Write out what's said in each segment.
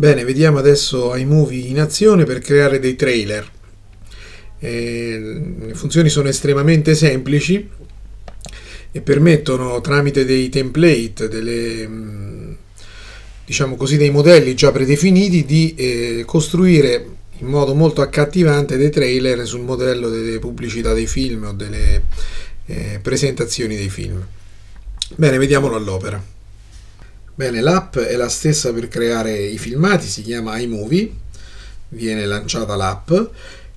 Bene, vediamo adesso iMovie in azione per creare dei trailer. Eh, le funzioni sono estremamente semplici e permettono tramite dei template, delle, mm, diciamo così, dei modelli già predefiniti di eh, costruire in modo molto accattivante dei trailer sul modello delle pubblicità dei film o delle eh, presentazioni dei film. Bene, vediamolo all'opera. Bene, l'app è la stessa per creare i filmati, si chiama iMovie, viene lanciata l'app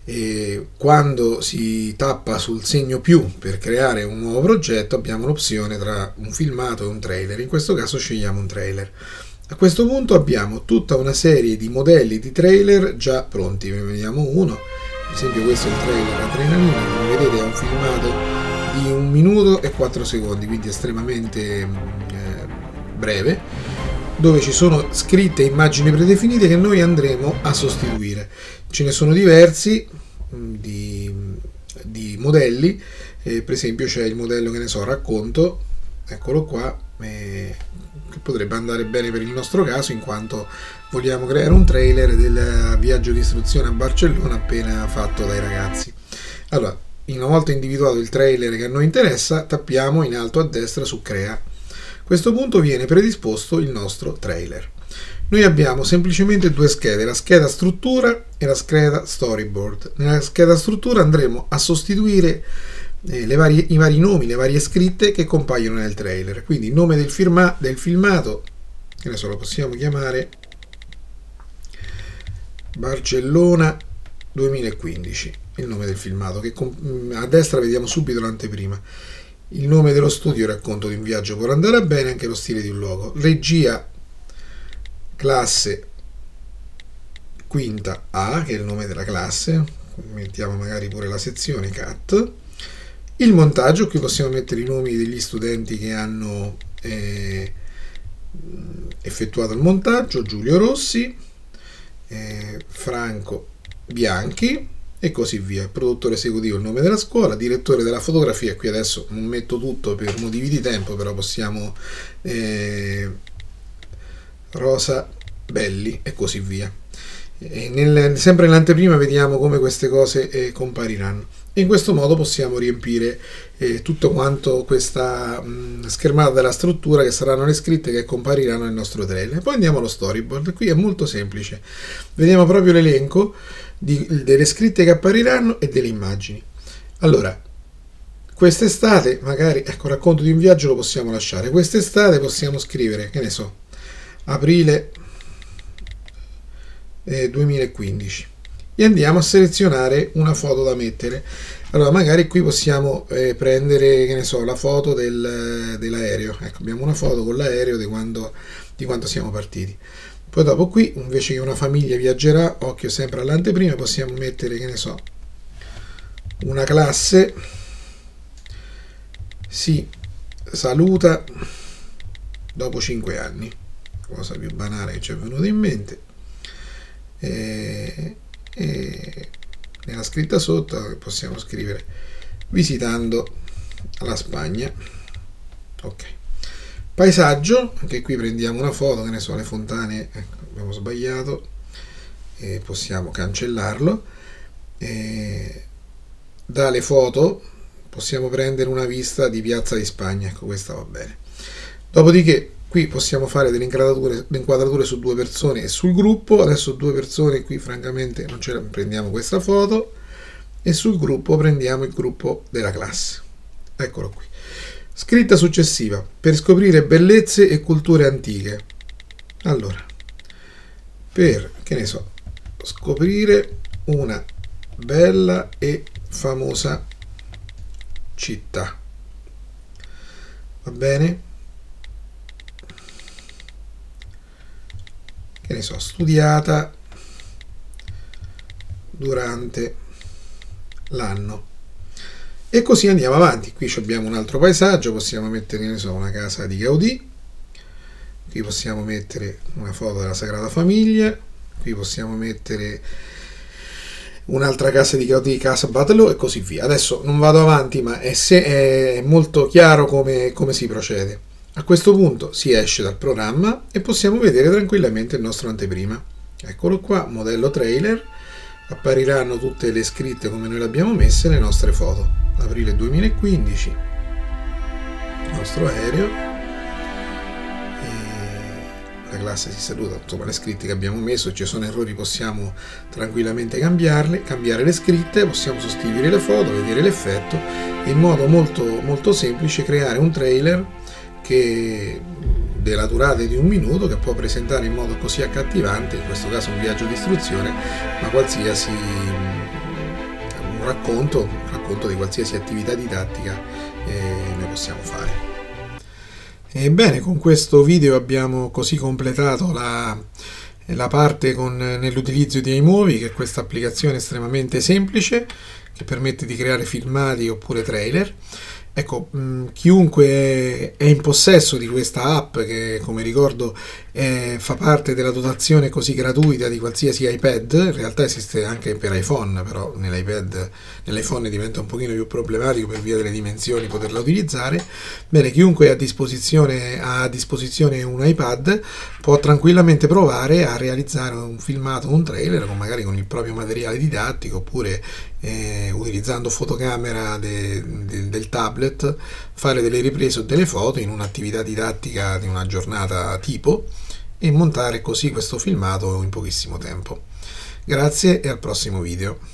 e quando si tappa sul segno più per creare un nuovo progetto abbiamo l'opzione tra un filmato e un trailer, in questo caso scegliamo un trailer. A questo punto abbiamo tutta una serie di modelli di trailer già pronti, ne vediamo uno, per esempio questo è il trailer Adrenalina, come vedete è un filmato di un minuto e 4 secondi, quindi estremamente breve dove ci sono scritte immagini predefinite che noi andremo a sostituire. Ce ne sono diversi mm, di, di modelli, eh, per esempio c'è il modello che ne so, racconto, eccolo qua, eh, che potrebbe andare bene per il nostro caso in quanto vogliamo creare un trailer del viaggio di istruzione a Barcellona appena fatto dai ragazzi. Allora, una volta individuato il trailer che a noi interessa, tappiamo in alto a destra su Crea a questo punto viene predisposto il nostro trailer. Noi abbiamo semplicemente due schede, la scheda struttura e la scheda storyboard. Nella scheda struttura andremo a sostituire eh, varie, i vari nomi, le varie scritte che compaiono nel trailer. Quindi il nome del, firma, del filmato, che adesso lo possiamo chiamare Barcellona 2015, il nome del filmato, che a destra vediamo subito l'anteprima il nome dello studio racconto di un viaggio può andare bene, anche lo stile di un luogo. Regia, classe quinta A, che è il nome della classe, mettiamo magari pure la sezione CAT. Il montaggio, qui possiamo mettere i nomi degli studenti che hanno eh, effettuato il montaggio, Giulio Rossi, eh, Franco Bianchi, e così via. Produttore esecutivo, il nome della scuola, direttore della fotografia, qui adesso non metto tutto per motivi di tempo, però possiamo eh, Rosa Belli e così via. E nel, sempre nell'anteprima vediamo come queste cose eh, compariranno. In questo modo possiamo riempire eh, tutto quanto questa mh, schermata della struttura che saranno le scritte che compariranno nel nostro trailer. Poi andiamo allo storyboard, qui è molto semplice. Vediamo proprio l'elenco di, delle scritte che appariranno e delle immagini. Allora, quest'estate, magari, ecco, racconto di un viaggio lo possiamo lasciare. Quest'estate possiamo scrivere, che ne so, aprile eh, 2015 e andiamo a selezionare una foto da mettere. Allora, magari qui possiamo eh, prendere, che ne so, la foto del, dell'aereo. Ecco, abbiamo una foto con l'aereo di quando, di quando siamo partiti. Poi dopo qui, invece che una famiglia viaggerà, occhio sempre all'anteprima, possiamo mettere, che ne so, una classe si saluta dopo 5 anni. Cosa più banale che ci è venuta in mente. E, e nella scritta sotto possiamo scrivere visitando la Spagna. Ok. Paesaggio, anche qui prendiamo una foto, che ne so, le fontane, ecco, abbiamo sbagliato, e possiamo cancellarlo. E dalle foto possiamo prendere una vista di Piazza di Spagna, ecco questa va bene. Dopodiché qui possiamo fare delle inquadrature, inquadrature su due persone e sul gruppo, adesso due persone qui francamente non ce la prendiamo questa foto e sul gruppo prendiamo il gruppo della classe. Eccolo qui. Scritta successiva. Per scoprire bellezze e culture antiche. Allora, per, che ne so, scoprire una bella e famosa città. Va bene? Che ne so, studiata durante l'anno e così andiamo avanti. Qui abbiamo un altro paesaggio, possiamo mettere, ne so, una casa di Gaudì, qui possiamo mettere una foto della Sagrada Famiglia, qui possiamo mettere un'altra casa di Gaudì, casa Battleo e così via. Adesso non vado avanti, ma è, è molto chiaro come, come si procede. A questo punto si esce dal programma e possiamo vedere tranquillamente il nostro anteprima. Eccolo qua, modello trailer, appariranno tutte le scritte come noi le abbiamo messe le nostre foto. Aprile 2015, il nostro aereo, la classe si saluta, insomma le scritte che abbiamo messo, se ci sono errori possiamo tranquillamente cambiarle, cambiare le scritte, possiamo sostituire le foto, vedere l'effetto. E in modo molto, molto semplice creare un trailer che della durata di un minuto che può presentare in modo così accattivante, in questo caso un viaggio di istruzione, ma qualsiasi un racconto, un racconto di qualsiasi attività didattica eh, noi possiamo fare. Ebbene, con questo video abbiamo così completato la, la parte con, nell'utilizzo di iMovie, che è questa applicazione estremamente semplice che permette di creare filmati oppure trailer. Ecco, mh, chiunque è in possesso di questa app, che come ricordo eh, fa parte della dotazione così gratuita di qualsiasi iPad, in realtà esiste anche per iPhone, però nell'iPad, nell'iPhone diventa un pochino più problematico per via delle dimensioni poterla utilizzare. Bene, chiunque ha a disposizione, ha a disposizione un iPad può tranquillamente provare a realizzare un filmato, un trailer, con magari con il proprio materiale didattico oppure eh, utilizzando fotocamera de, de, tablet, fare delle riprese o delle foto in un'attività didattica di una giornata tipo e montare così questo filmato in pochissimo tempo. Grazie e al prossimo video.